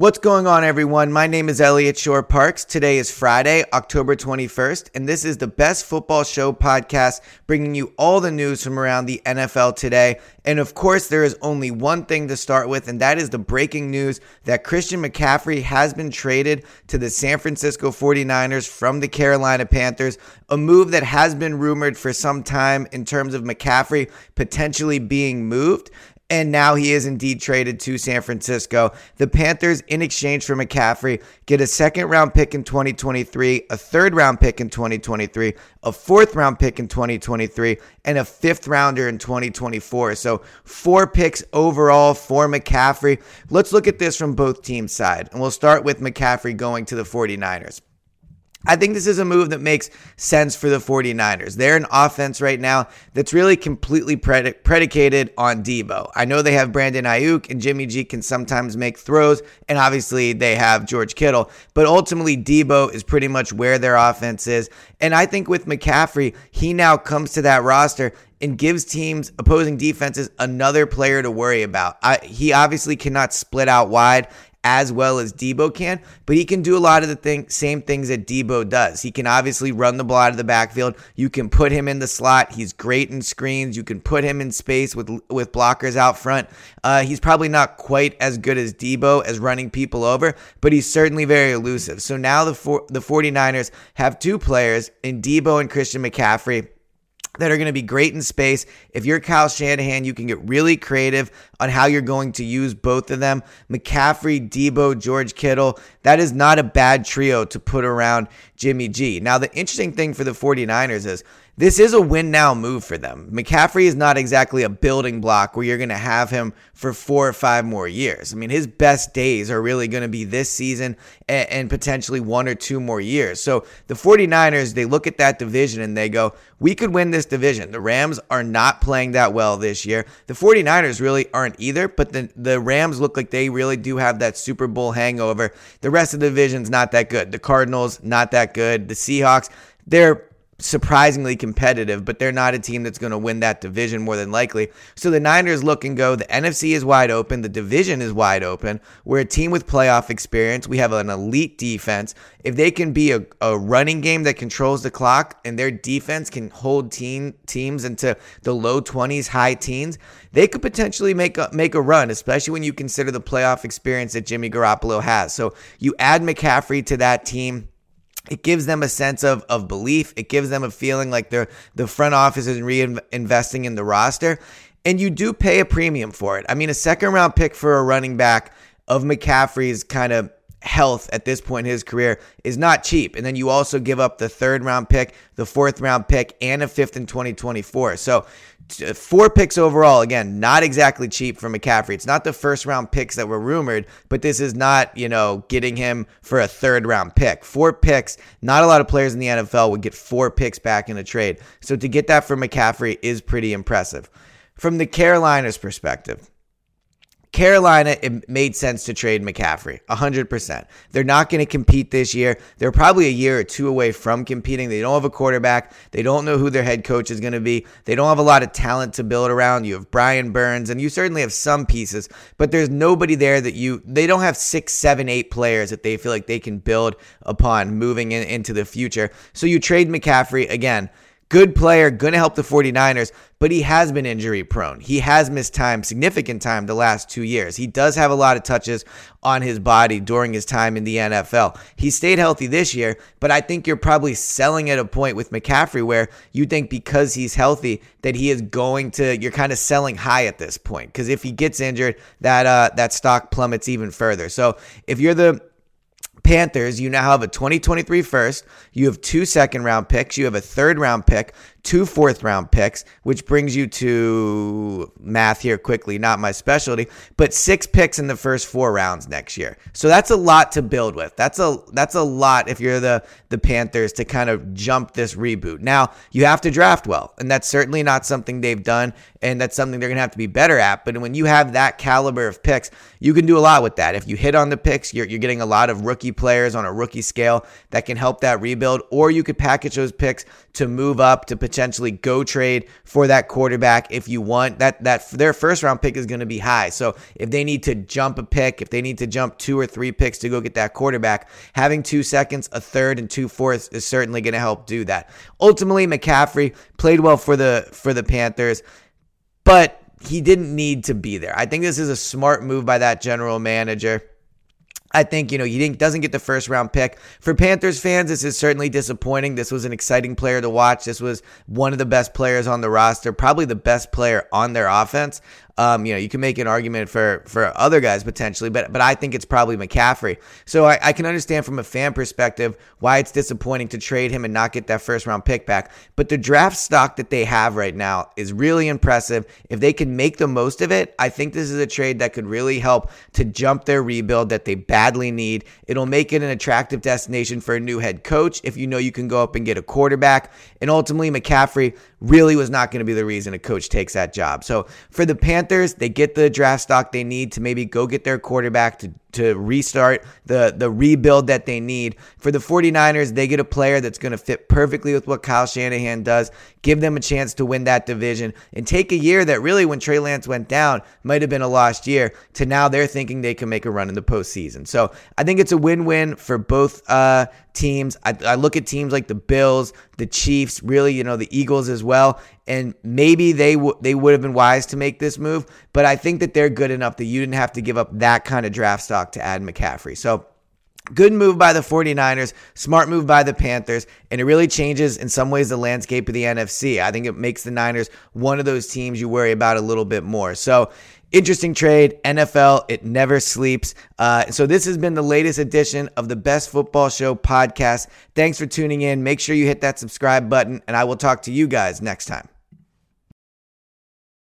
What's going on, everyone? My name is Eliot Shorr-Parks. Today is Friday, October 21st, and this is the Best Football Show podcast, bringing you all the news from around the NFL today. And of course, there is only one thing to start with, and that is the breaking news that Christian McCaffrey has been traded to the San Francisco 49ers from the Carolina Panthers, a move that has been rumored for some time in terms of McCaffrey potentially being moved and now he is indeed traded to San Francisco. The Panthers, in exchange for McCaffrey, get a second round pick in 2023, a third round pick in 2023, a fourth round pick in 2023, and a fifth rounder in 2024. So, four picks overall for McCaffrey. Let's look at this from both teams' side, and we'll start with McCaffrey going to the 49ers. I think this is a move that makes sense for the 49ers. They're an offense right now that's really completely pred- predicated on Deebo. I know they have Brandon Aiyuk and Jimmy G can sometimes make throws, and obviously they have George Kittle, but ultimately Deebo is pretty much where their offense is. And I think with McCaffrey, he now comes to that roster and gives teams opposing defenses another player to worry about. I, he obviously cannot split out wide as well as Deebo can, but he can do a lot of the thing, same things that Deebo does. He can obviously run the ball out of the backfield. You can put him in the slot. He's great in screens. You can put him in space with with blockers out front. Uh, he's probably not quite as good as Deebo as running people over, but he's certainly very elusive. So now the the 49ers have two players in Deebo and Christian McCaffrey that are going to be great in space. If you're Kyle Shanahan, you can get really creative on how you're going to use both of them. McCaffrey, Deebo, George Kittle, that is not a bad trio to put around Jimmy G. Now, the interesting thing for the 49ers is this is a win now move for them. McCaffrey is not exactly a building block where you're going to have him for four or five more years. I mean, his best days are really going to be this season and, and, potentially one or two more years. So the 49ers, they look at that division and they go, we could win this division. The Rams are not playing that well this year. The 49ers really aren't either, but the, the Rams look like they really do have that Super Bowl hangover. The rest of the division's not that good. The Cardinals, not that good. The Seahawks, they're surprisingly competitive, but they're not a team that's going to win that division more than likely. So the Niners look and go, the NFC is wide open, the division is wide open. We're a team with playoff experience. We have an elite defense. If they can be a, a running game that controls the clock and their defense can hold team teams into the low 20s, high teens, they could potentially make a, make a run, especially when you consider the playoff experience that Jimmy Garoppolo has. So you add McCaffrey to that team it gives them a sense of, of belief. It gives them a feeling like they're, the front office is reinvesting in the roster. And you do pay a premium for it. I mean, a second round pick for a running back of McCaffrey's kind of health at this point in his career is not cheap. And then you also give up the third round pick, the fourth round pick, and a fifth in 2024. So Uh, four picks overall. Again, not exactly cheap for McCaffrey. It's not the first round picks that were rumored, but this is not, you know, getting him for a third round pick. Four picks. Not a lot of players in the NFL would get four picks back in a trade. So to get that for McCaffrey is pretty impressive. From the Carolinas perspective, Carolina, it made sense to trade McCaffrey, 100%. They're not going to compete this year. They're probably a year or two away from competing. They don't have a quarterback. They don't know who their head coach is going to be. They don't have a lot of talent to build around. You have Brian Burns, and you certainly have some pieces, but there's nobody there that you, they don't have six, seven, eight players that they feel like they can build upon moving in, into the future. So you trade McCaffrey again. Good player, going to help the 49ers, but he has been injury prone. He has missed time, significant time, the last two years. He does have a lot of touches on his body during his time in the NFL. He stayed healthy this year, but I think you're probably selling at a point with McCaffrey where you think because he's healthy that he is going to, you're kind of selling high at this point. Because if he gets injured, that, uh, that stock plummets even further. So if you're the, Panthers, you now have a 2023 first, you have two second round picks, you have a third round pick, two fourth round picks, which brings you to math here quickly, not my specialty, but six picks in the first four rounds next year. So that's a lot to build with. That's a that's a lot if you're the the Panthers to kind of jump this reboot. Now, you have to draft well, and that's certainly not something they've done, and that's something they're going to have to be better at, but when you have that caliber of picks, you can do a lot with that. If you hit on the picks, you're you're getting a lot of rookie players on a rookie scale that can help that rebuild or you could package those picks to move up to potentially potentially go trade for that quarterback if you want. That that their first round pick is going to be high. So if they need to jump a pick, if they need to jump two or three picks to go get that quarterback, having two seconds, a third, and two fourths is certainly going to help do that. Ultimately, McCaffrey played well for the for the Panthers, but he didn't need to be there. I think this is a smart move by that general manager. I think, you know, he doesn't get the first round pick. For Panthers fans, this is certainly disappointing. This was an exciting player to watch. This was one of the best players on the roster, probably the best player on their offense. Um, you know, you can make an argument for for other guys potentially, but but I think it's probably McCaffrey. So I, I can understand from a fan perspective why it's disappointing to trade him and not get that first round pick back. But the draft stock that they have right now is really impressive. If they can make the most of it, I think this is a trade that could really help to jump their rebuild that they badly need. It'll make it an attractive destination for a new head coach if you know you can go up and get a quarterback. And ultimately, McCaffrey really was not going to be the reason a coach takes that job. So for the Panthers, they get the draft stock they need to maybe go get their quarterback to to restart the the rebuild that they need. For the 49ers, they get a player that's going to fit perfectly with what Kyle Shanahan does, give them a chance to win that division and take a year that really when Trey Lance went down might have been a lost year to now they're thinking they can make a run in the postseason. So, I think it's a win-win for both uh, teams. I, I look at teams like the Bills, the Chiefs, really, you know, the Eagles as well, and maybe they w- they would have been wise to make this move, but I think that they're good enough that you didn't have to give up that kind of draft stock to add McCaffrey. So Good move by the 49ers, smart move by the Panthers, and it really changes in some ways the landscape of the NFC. I think it makes the Niners one of those teams you worry about a little bit more. So, interesting trade. NFL, it never sleeps. Uh, so, this has been the latest edition of the Best Football Show podcast. Thanks for tuning in. Make sure you hit that subscribe button, and I will talk to you guys next time.